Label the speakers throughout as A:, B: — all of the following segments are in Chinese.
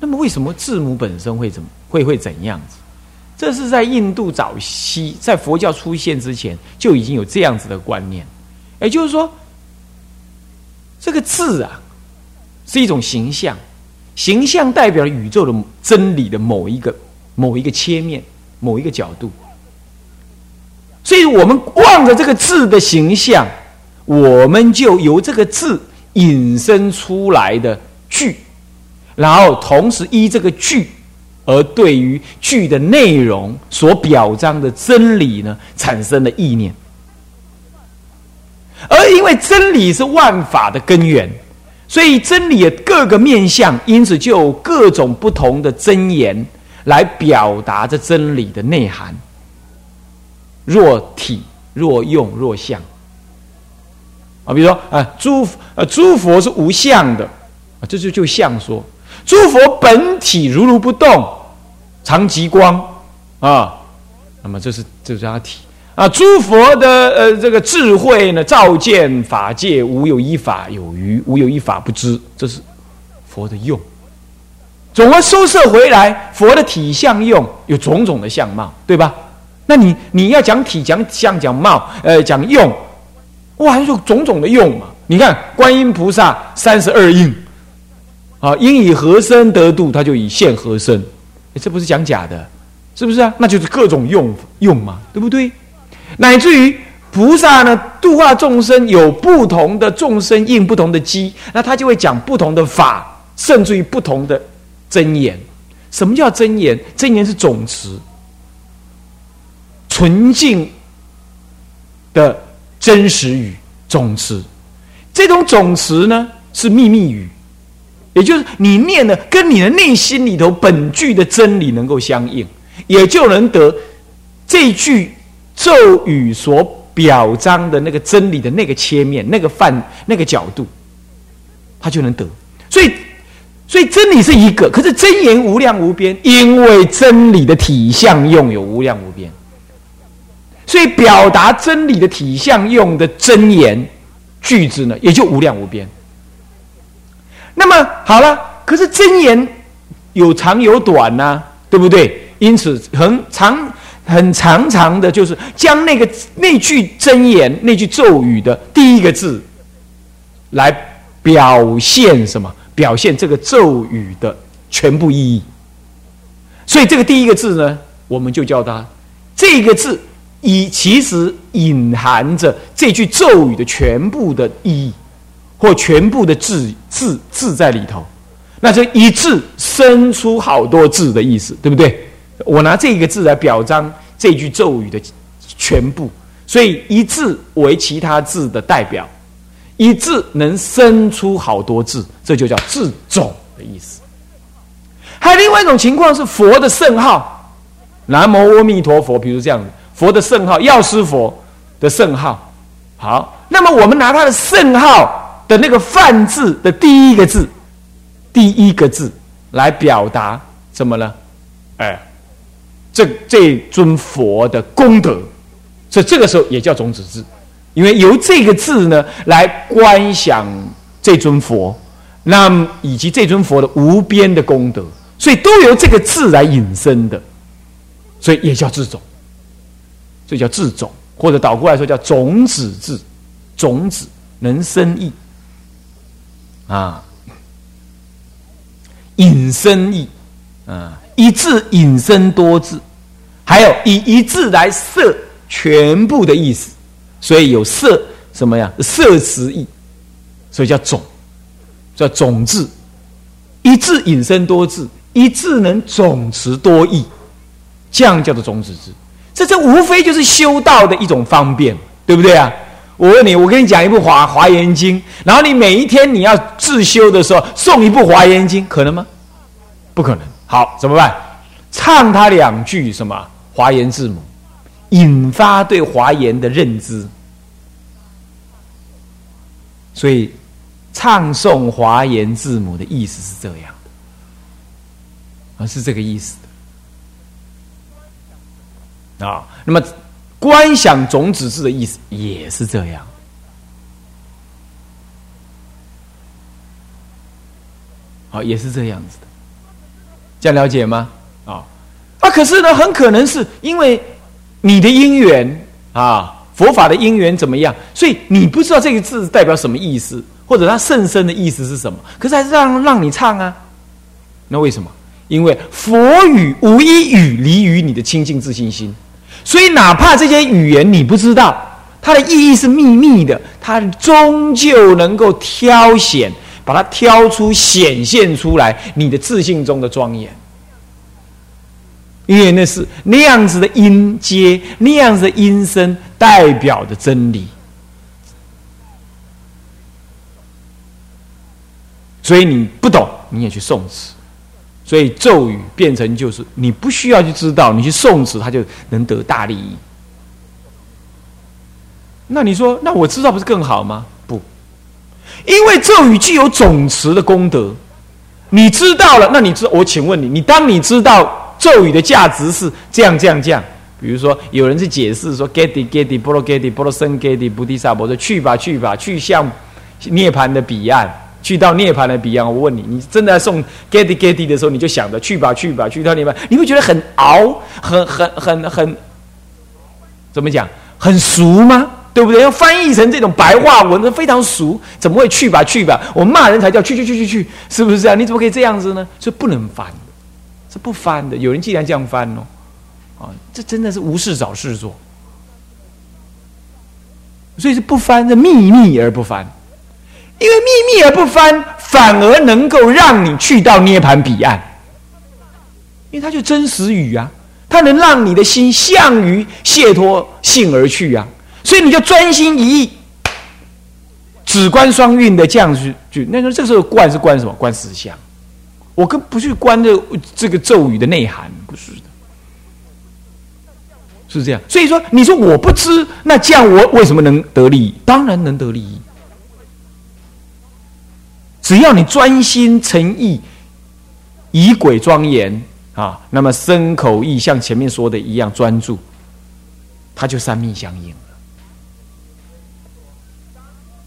A: 那么为什么字母本身会怎么会会怎样子？这是在印度早期，在佛教出现之前就已经有这样子的观念，也就是说，这个字啊是一种形象，形象代表宇宙的真理的某一个某一个切面、某一个角度，所以我们望着这个字的形象，我们就由这个字引申出来的句，然后同时依这个句。而对于句的内容所表彰的真理呢，产生了意念。而因为真理是万法的根源，所以真理的各个面相，因此就有各种不同的真言来表达这真理的内涵。若体、若用、若相啊，比如说啊，诸呃诸佛是无相的啊，这就就相说。诸佛本体如如不动，常极光啊。那么这是这是他体啊。诸佛的呃这个智慧呢，照见法界，无有一法有余，无有一法不知。这是佛的用。总而收摄回来，佛的体相用有种种的相貌，对吧？那你你要讲体讲相讲貌，呃讲用，哇，有种种的用嘛。你看观音菩萨三十二应。啊，因以和身得度，他就以现和身，这不是讲假的，是不是啊？那就是各种用用嘛，对不对？乃至于菩萨呢，度化众生有不同的众生应不同的机，那他就会讲不同的法，甚至于不同的真言。什么叫真言？真言是总持，纯净的真实语，总持。这种总持呢，是秘密语。也就是你念的跟你的内心里头本句的真理能够相应，也就能得这句咒语所表彰的那个真理的那个切面、那个范、那个角度，他就能得。所以，所以真理是一个，可是真言无量无边，因为真理的体相用有无量无边，所以表达真理的体相用的真言句子呢，也就无量无边。那么好了，可是真言有长有短呐，对不对？因此很长、很长长的，就是将那个那句真言、那句咒语的第一个字，来表现什么？表现这个咒语的全部意义。所以这个第一个字呢，我们就叫它这个字，以其实隐含着这句咒语的全部的意义。或全部的字字字在里头，那就一字生出好多字的意思，对不对？我拿这个字来表彰这句咒语的全部，所以一字为其他字的代表，一字能生出好多字，这就叫字种的意思。还有另外一种情况是佛的圣号，南无阿弥陀佛，比如这样佛的圣号，药师佛的圣号。好，那么我们拿他的圣号。的那个梵字的第一个字，第一个字来表达什么呢？哎，这这尊佛的功德，所以这个时候也叫种子字，因为由这个字呢来观想这尊佛，那以及这尊佛的无边的功德，所以都由这个字来引申的，所以也叫字种，所以叫字种，或者倒过来说叫种子字，种子能生意。啊，引申义，啊，一字引申多字，还有以一字来摄全部的意思，所以有摄什么呀？摄词义，所以叫总，叫总字。一字引申多字，一字能总持多义，这样叫做种子字。这这无非就是修道的一种方便，对不对啊？我问你，我跟你讲一部《华华严经》，然后你每一天你要自修的时候送一部《华严经》，可能吗？不可能。好，怎么办？唱他两句什么华严字母，引发对华严的认知。所以，唱诵华严字母的意思是这样的，啊，是这个意思的啊。那么。观想种子字的意思也是这样，好，也是这样子的。这样了解吗？啊，啊，可是呢，很可能是因为你的因缘啊，佛法的因缘怎么样，所以你不知道这个字代表什么意思，或者它甚深的意思是什么，可是还是让让你唱啊。那为什么？因为佛语无一语离于你的清净自信心，所以哪怕这些语言你不知道，它的意义是秘密的，它终究能够挑选，把它挑出显现出来你的自信中的庄严，因为那是那样子的音阶，那样子的音声代表的真理，所以你不懂，你也去诵词。所以咒语变成就是你不需要去知道，你去诵持，它就能得大利益。那你说，那我知道不是更好吗？不，因为咒语具有总持的功德。你知道了，那你知我请问你，你当你知道咒语的价值是这样这样这样，比如说有人去解释说 “geti get get 波罗 get 波罗僧 geti 菩提萨婆”，说去吧去吧，去向涅槃的彼岸。去到涅槃的彼岸，我问你，你真的送 getty getty 的时候，你就想着去吧，去吧，去到涅槃，你会觉得很熬，很很很很，怎么讲？很俗吗？对不对？要翻译成这种白话文，非常俗，怎么会去吧，去吧？我骂人才叫去去去去去，是不是啊？你怎么可以这样子呢？是不能翻的，是不翻的。有人既然这样翻哦，啊，这真的是无事找事做，所以是不翻，是秘密而不翻。因为秘密而不翻，反而能够让你去到涅盘彼岸。因为它就真实语啊，它能让你的心向于解脱性而去啊，所以你就专心一意，只观双运的这样去去。那说这时候观是观什么？观实相。我跟不去观这这个咒语的内涵，不是的，是这样。所以说，你说我不知，那这样我为什么能得利益？当然能得利益。只要你专心诚意，以鬼庄严啊，那么身口意像前面说的一样专注，它就三密相应了，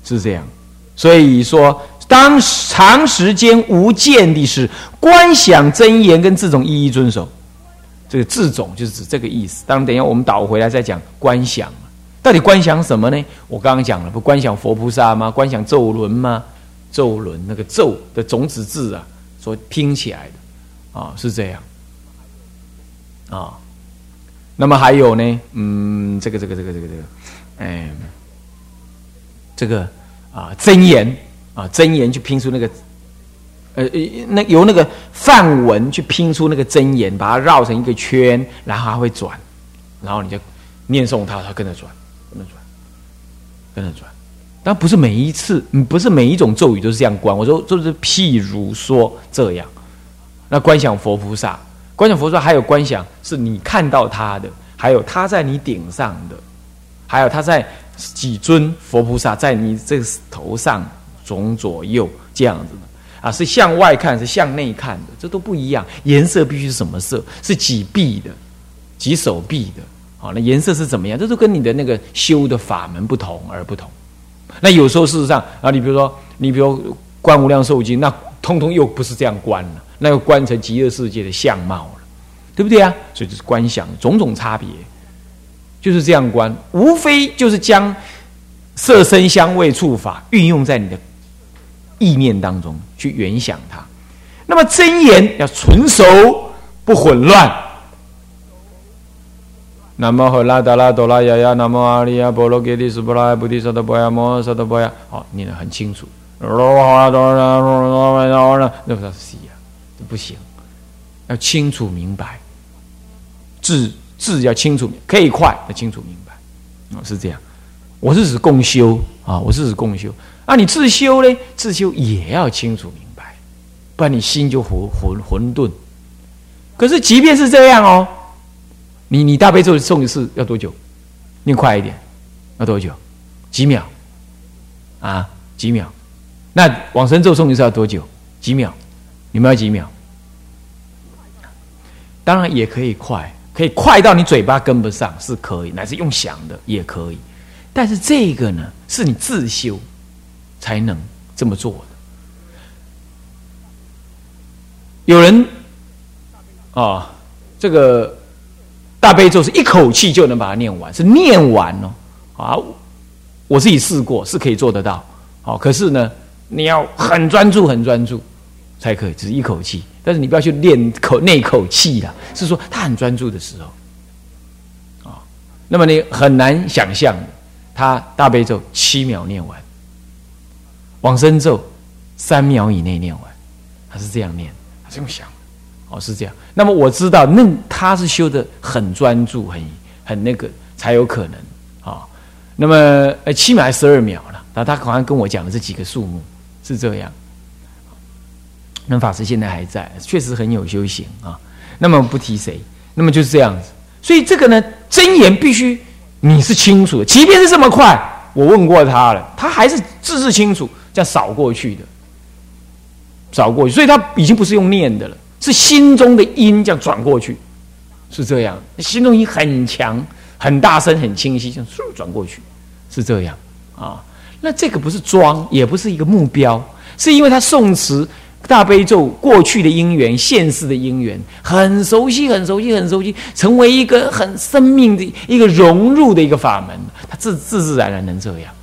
A: 是这样。所以说，当长时间无间的是观想真言跟这种一一遵守，这个字种就是指这个意思。当然，等一下我们倒回来再讲观想，到底观想什么呢？我刚刚讲了，不观想佛菩萨吗？观想咒轮吗？咒轮那个咒的种子字啊，所拼起来的啊，是这样啊。那么还有呢，嗯，这个这个这个这个这个，哎，这个啊真言啊真言去拼出那个，呃那由那个梵文去拼出那个真言，把它绕成一个圈，然后它会转，然后你就念诵它，它跟着转，跟着转，跟着转。但不是每一次，不是每一种咒语都是这样观。我说，就是譬如说这样，那观想佛菩萨，观想佛菩萨还有观想是你看到他的，还有他在你顶上的，还有他在几尊佛菩萨在你这个头上总左右这样子的啊，是向外看，是向内看的，这都不一样。颜色必须是什么色？是几臂的，几手臂的？好，那颜色是怎么样？这都跟你的那个修的法门不同而不同。那有时候事实上啊，你比如说，你比如观无量寿经，那通通又不是这样观了，那又观成极乐世界的相貌了，对不对啊？所以就是观想种种差别，就是这样观，无非就是将色身香味触法运用在你的意念当中去原想它。那么真言要纯熟不混乱。南无喝拉达拉哆拉呀呀，南无阿利亚波罗揭谛斯波拉菩提萨埵波呀摩萨埵波呀，好念得很清楚。罗哈哆啦哆啦哆啦，那不是西呀，不行，要清楚明白，字字要清楚，可以快，要清楚明白，哦，是这样。我是指共修啊，我是指共修啊。你自修呢，自修也要清楚明白，不然你心就混混混沌。可是即便是这样哦。你你大悲咒诵一次要多久？念快一点，要多久？几秒？啊，几秒？那往生咒诵一次要多久？几秒？你们要几秒？当然也可以快，可以快到你嘴巴跟不上是可以，乃至用想的也可以。但是这个呢，是你自修才能这么做的。有人啊，这个大悲咒是一口气就能把它念完，是念完哦。啊，我自己试过，是可以做得到。好，可是呢，你要很专注，很专注才可以，只是一口气。但是你不要去练口那口气啦，是说他很专注的时候啊。那么你很难想象，他大悲咒七秒念完，往生咒三秒以内念完，他是这样念，他这么想。哦，是这样。那么我知道，那他是修的很专注，很很那个才有可能啊。那么呃，七秒还是十二秒了？那他好像跟我讲的这几个数目是这样。那法师现在还在，确实很有修行啊。那么不提谁，那么就是这样子。所以这个呢，真言必须你是清楚的，即便是这么快，我问过他了，他还是字字清楚，这样扫过去的，扫过去。所以他已经不是用念的了。是心中的音这样转过去，是这样。心中音很强、很大声、很清晰，这样转过去，是这样啊。那这个不是装，也不是一个目标，是因为他诵词大悲咒过去的因缘、现世的因缘很熟悉、很熟悉、很熟悉，成为一个很生命的一个融入的一个法门，他自自自然然能这样。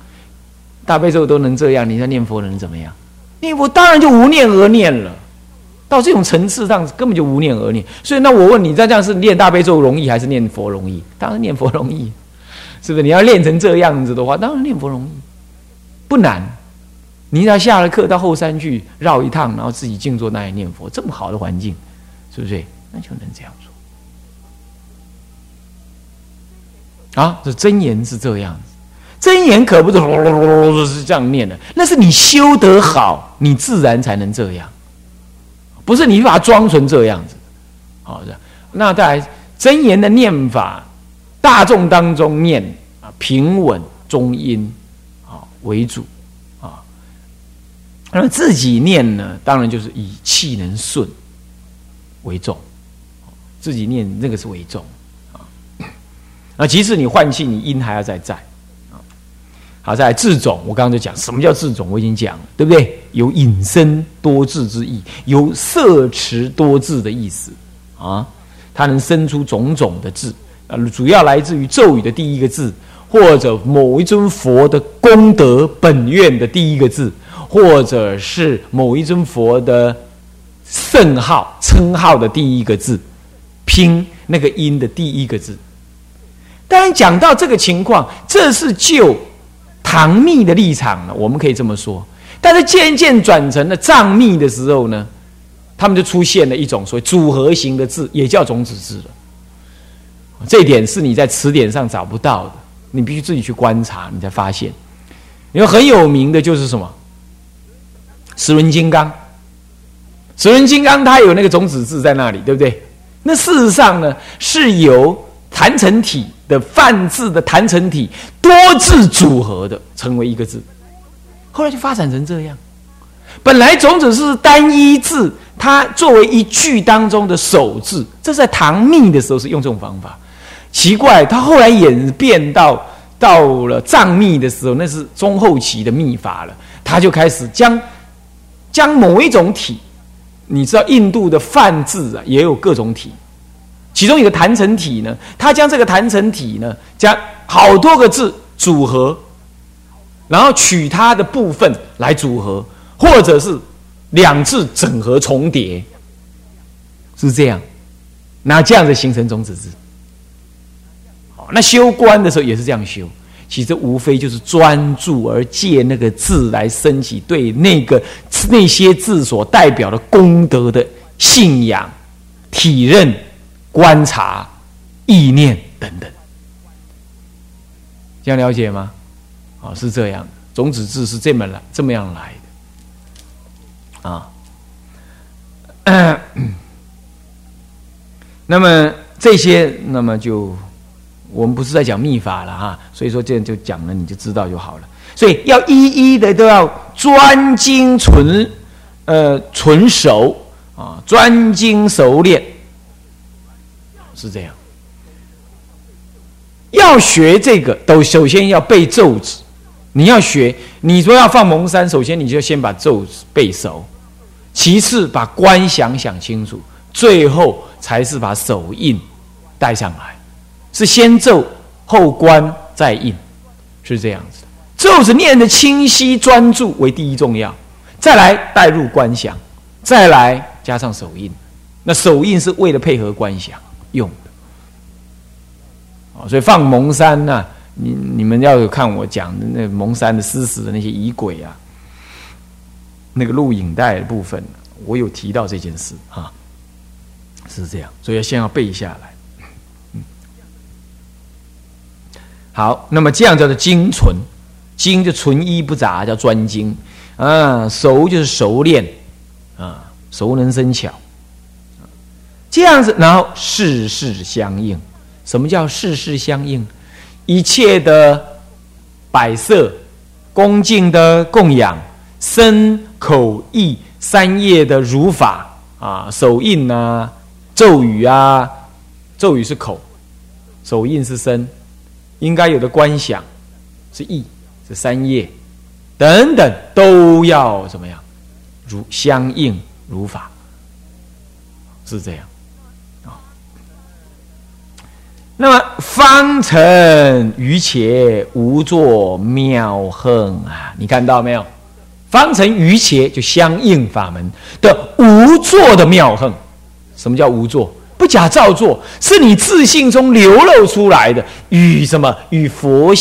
A: 大悲咒都能这样，你在念佛能怎么样？念佛当然就无念而念了。到这种层次上，根本就无念而念。所以，那我问你，在这样是念大悲咒容易，还是念佛容易？当然念佛容易，是不是？你要练成这样子的话，当然念佛容易，不难。你只要下了课到后山去绕一趟，然后自己静坐那里念佛，这么好的环境，是不是？那就能这样做。啊，这真言是这样子，真言可不是是这样念的，那是你修得好，你自然才能这样。不是你把它装成这样子，好的。那在真言的念法，大众当中念啊，平稳中音啊为主啊。那么自己念呢，当然就是以气能顺为重，自己念那个是为重啊。那即使你换气，你音还要再在。好在字种，我刚刚就讲什么叫字种，我已经讲了，对不对？有引申多字之意，有色持多字的意思啊，它能生出种种的字，呃，主要来自于咒语的第一个字，或者某一尊佛的功德本愿的第一个字，或者是某一尊佛的圣号称号的第一个字，拼那个音的第一个字。当然讲到这个情况，这是就。唐密的立场呢，我们可以这么说，但是渐渐转成了藏密的时候呢，他们就出现了一种所谓组合型的字，也叫种子字了。这一点是你在词典上找不到的，你必须自己去观察，你才发现。因为很有名的就是什么十轮金刚，十轮金刚它有那个种子字在那里，对不对？那事实上呢，是由坛成体。的泛字的弹成体多字组合的成为一个字，后来就发展成这样。本来种子是单一字，它作为一句当中的首字，这在唐密的时候是用这种方法。奇怪，它后来演变到到了藏密的时候，那是中后期的秘法了。他就开始将将某一种体，你知道印度的泛字啊，也有各种体。其中一个坛城体呢，他将这个坛城体呢，将好多个字组合，然后取它的部分来组合，或者是两字整合重叠，是这样，那这样子形成种子字。好，那修观的时候也是这样修，其实无非就是专注而借那个字来升起对那个那些字所代表的功德的信仰体认。观察、意念等等，这样了解吗？啊，是这样，种子字是这么来，这么样来的啊。那么这些，那么就我们不是在讲秘法了哈，所以说这样就讲了，你就知道就好了。所以要一一的都要专精纯，呃，纯熟啊，专精熟练。是这样，要学这个都首先要背咒子。你要学，你说要放蒙山，首先你就先把咒子背熟，其次把观想想清楚，最后才是把手印带上来，是先咒后观再印，是这样子。咒子念的清晰专注为第一重要，再来带入观想，再来加上手印。那手印是为了配合观想用的。所以放蒙山呢，你你们要有看我讲的那蒙山的诗死的那些仪轨啊，那个录影带的部分，我有提到这件事啊，是这样，所以先要背下来。好，那么这样叫做精纯，精就纯一不杂，叫专精啊，熟就是熟练啊，熟能生巧，这样子，然后事事相应。什么叫事事相应？一切的摆设、恭敬的供养、身口意三业的如法啊，手印啊、咒语啊，咒语是口，手印是身，应该有的观想是意，是三业等等，都要怎么样？如相应如法，是这样。那么方成于且无作妙横啊！你看到没有？方成于且就相应法门的无作的妙横。什么叫无作？不假造作，是你自信中流露出来的，与什么？与佛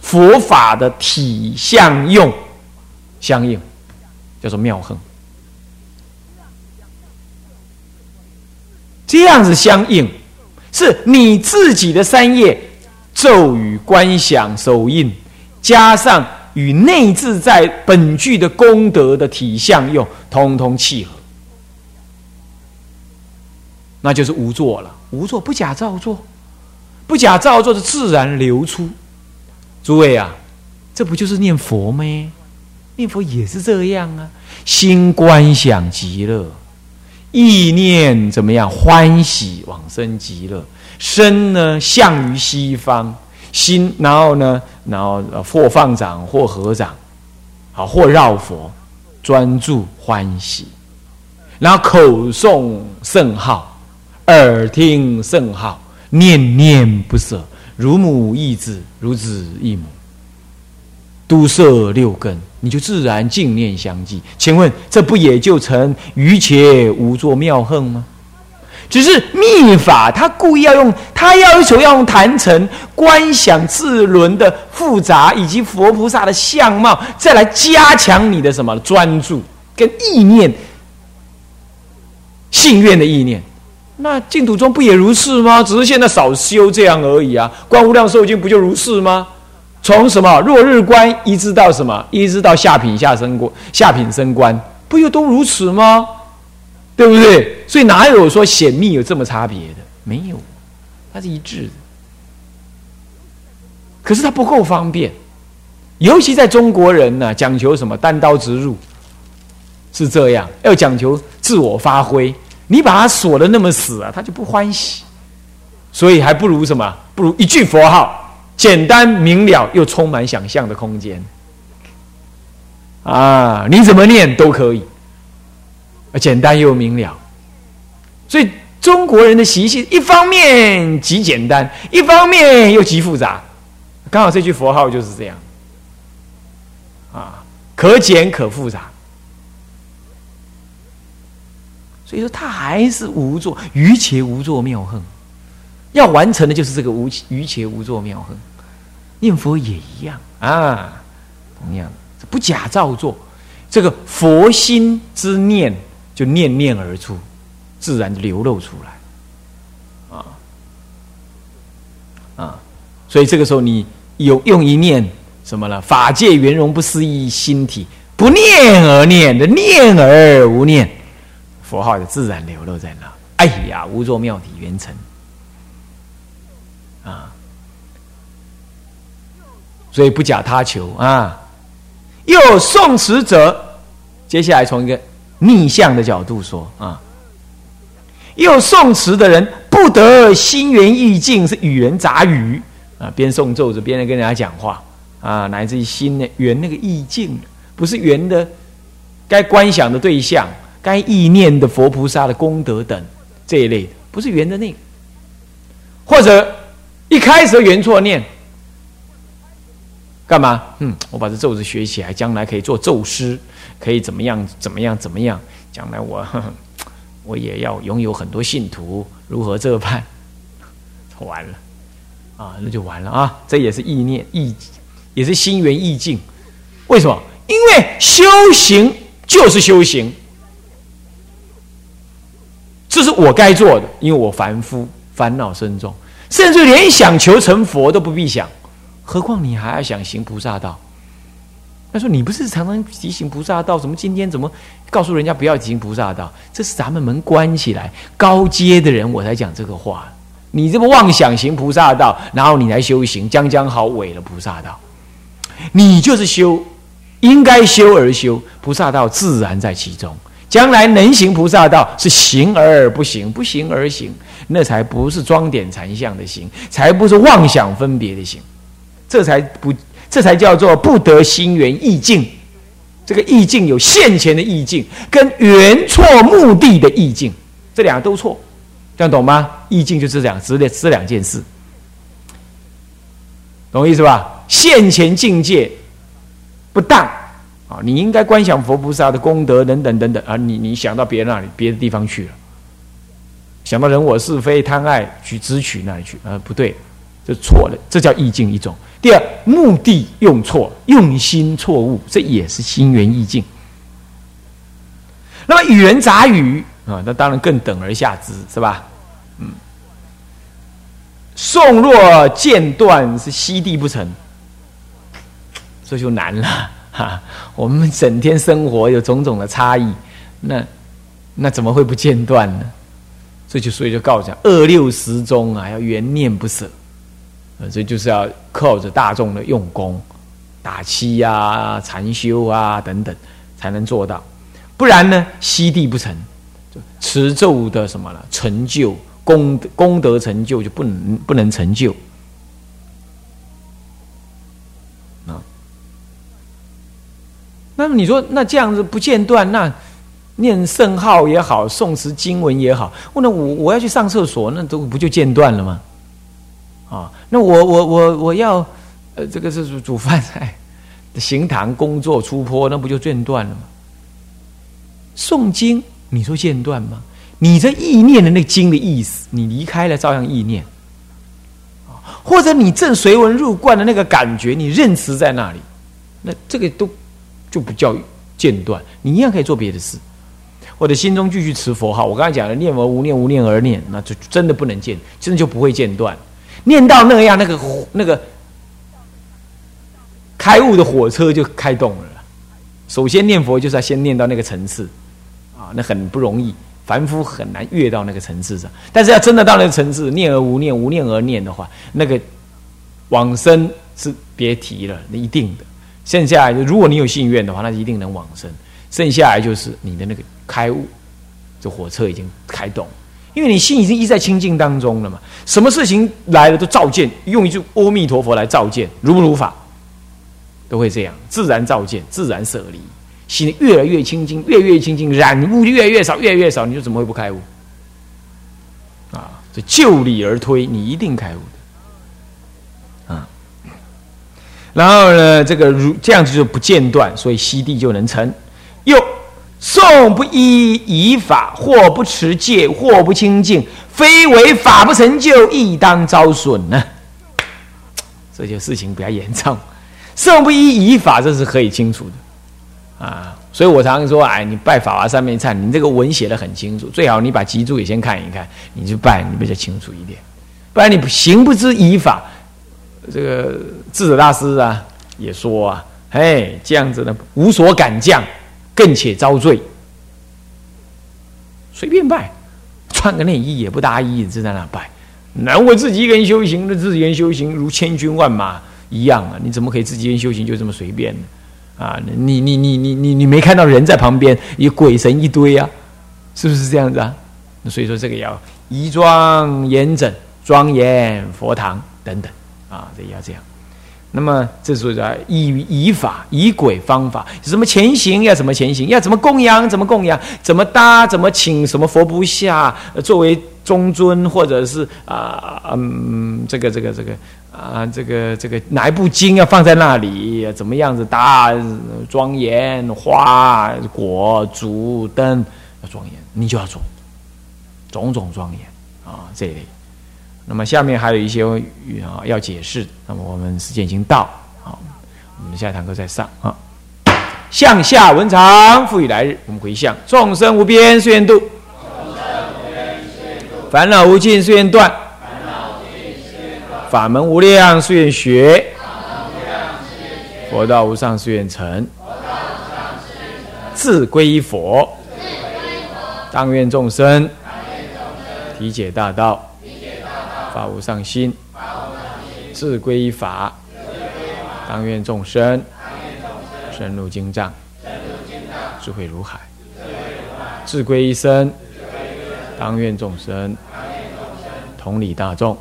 A: 佛法的体相用相应，叫做妙横。这样子相应。是你自己的三业咒语观想手印，加上与内置在本具的功德的体相用，通通契合，那就是无作了。无作不假造作，不假造作的自然流出。诸位啊，这不就是念佛吗？念佛也是这样啊，心观想极乐。意念怎么样？欢喜往生极乐，身呢向于西方，心然后呢，然后或放掌或合掌，好或绕佛，专注欢喜，然后口诵圣号，耳听圣号，念念不舍，如母忆子，如子忆母，都摄六根。你就自然净念相继，请问这不也就成愚且无作妙恨吗？只是密法，他故意要用，他要求要用坛城观想自轮的复杂，以及佛菩萨的相貌，再来加强你的什么专注跟意念、信愿的意念。那净土中不也如是吗？只是现在少修这样而已啊！观无量寿经不就如是吗？从什么落日观一直到什么，一直到下品下生观，下品生观，不又都如此吗？对不对？所以哪有说显密有这么差别的？没有，它是一致的。可是它不够方便，尤其在中国人呢，讲求什么单刀直入，是这样，要讲求自我发挥。你把它锁的那么死啊，他就不欢喜。所以还不如什么？不如一句佛号。简单明了又充满想象的空间啊！你怎么念都可以，简单又明了。所以中国人的习性，一方面极简单，一方面又极复杂。刚好这句佛号就是这样啊，可简可复杂。所以说，他还是无作，愚且无作妙恨。要完成的就是这个无愚且无作妙恨，念佛也一样啊，同样不假造作，这个佛心之念就念念而出，自然流露出来，啊啊，所以这个时候你有用一念什么了？法界圆融不思议心体，不念而念的念而无念，佛号就自然流露在那。哎呀，无作妙体圆成。啊，所以不假他求啊。又宋词者，接下来从一个逆向的角度说啊，又宋词的人不得心圆意境，是与人杂语啊，边诵咒子边来跟人家讲话啊，乃至于心呢圆那个意境，不是圆的该观想的对象，该意念的佛菩萨的功德等这一类的，不是圆的那个，或者一开始圆错念，干嘛？嗯，我把这咒子学起来，将来可以做咒师，可以怎么样？怎么样？怎么样？将来我 我也要拥有很多信徒，如何这般？完了啊，那就完了啊！这也是意念意，也是心缘意境。为什么？因为修行就是修行，这是我该做的。因为我凡夫，烦恼深重，甚至连想求成佛都不必想，何况你还要想行菩萨道？他说：“你不是常常提醒菩萨道？怎么今天怎么告诉人家不要提行菩萨道？这是咱们门关起来，高阶的人我才讲这个话。你这么妄想行菩萨道，然后你来修行，将将好违了菩萨道。你就是修。”应该修而修，菩萨道自然在其中。将来能行菩萨道，是行而不行，不行而行，那才不是装点禅相的行，才不是妄想分别的行，这才不，这才叫做不得心源意境。这个意境有现前的意境，跟原错目的的意境，这两个都错，这样懂吗？意境就是两，只两，这两件事，懂我意思吧？现前境界。不当啊！你应该观想佛菩萨的功德等等等等啊！你你想到别人那里、别的地方去了，想到人我是非、贪爱去执取那里去啊？不对，这错了，这叫意境一种。第二，目的用错，用心错误，这也是心缘意境。那么语言杂语啊，那当然更等而下之，是吧？嗯，宋若间断是西地不成。这就难了哈！我们整天生活有种种的差异，那那怎么会不间断呢？这就所以就告诉讲二六时中啊，要缘念不舍，呃，这就是要靠着大众的用功、打七啊、禅修啊等等，才能做到。不然呢，悉地不成，持咒的什么了成就功功德成就就不能不能成就啊。那么你说，那这样子不间断，那念圣号也好，诵持经文也好，那我我要去上厕所，那都不就间断了吗？啊，那我我我我要呃，这个是煮煮饭菜，行堂工作出坡，那不就间断了吗？诵经，你说间断吗？你这意念的那经的意思，你离开了照样意念，或者你正随文入观的那个感觉，你认识在那里，那这个都。就不叫间断，你一样可以做别的事，或者心中继续持佛号。我刚才讲了，念而无念，无念而念，那就真的不能见，真的就不会间断。念到那样，那个那个开悟的火车就开动了。首先念佛就是要先念到那个层次啊，那很不容易，凡夫很难越到那个层次上。但是要真的到那个层次，念而无念，无念而念的话，那个往生是别提了，那一定的。剩下来，如果你有信愿的话，那一定能往生。剩下来就是你的那个开悟，这火车已经开动，因为你心已经一在清净当中了嘛。什么事情来了都照见，用一句阿弥陀佛来照见，如不如法，都会这样，自然照见，自然舍离，心越来越清净，越越清净，染污越来越少，越来越少，你就怎么会不开悟？啊，这就理而推，你一定开悟。啊然后呢，这个如这样子就不间断，所以西地就能成。又诵不依以法，或不持戒，或不清净，非为法不成就，亦当遭损呢。这些事情比较严重。诵不依以法，这是可以清楚的啊。所以我常常说，哎，你拜法华三昧忏，你这个文写的很清楚，最好你把集注也先看一看，你去拜，你比较清楚一点。不然你行不知以法。这个智者大师啊，也说啊，哎，这样子呢，无所敢降，更且遭罪。随便拜，穿个内衣也不搭衣，就在那拜。难为自己一个人修行，那自己一个人修行如千军万马一样啊！你怎么可以自己一个人修行就这么随便呢？啊，你你你你你你没看到人在旁边，有鬼神一堆啊，是不是这样子啊？所以说这个要仪庄严整，庄严佛堂等等。啊，这要这样。那么，这是说以以法、以鬼方法，什么前行要怎么前行，要怎么供养，怎么供养，怎么搭，怎么请什么佛不下作为中尊，或者是啊嗯这个这个这个啊这个这个哪一部经要放在那里，怎么样子搭庄严花果烛灯要庄严，你就要做种种庄严啊这一类。那么下面还有一些啊要解释，那么我们时间已经到，好，我们下堂课再上啊。向下文长，赋予来日，我们回向众生无边誓愿度，烦恼无尽誓愿断，法门无量誓愿学，佛道无上誓愿成，自归依佛，当愿众生体解大道。法无上心，自归依法，当愿众生深入经藏，智慧如海；自归依身，当愿众生同理大众，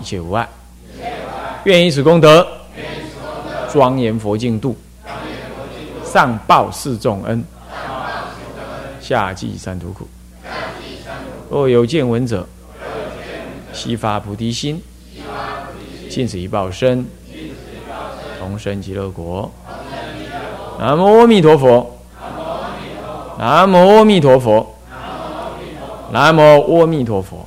A: 一切无碍。愿以此功德，庄严佛净土，上报四重恩，下济三途苦。若有见闻者，悉发菩提心，尽此一报身，同生极乐国。南无阿弥陀佛。南无阿弥陀佛。南无阿弥陀佛。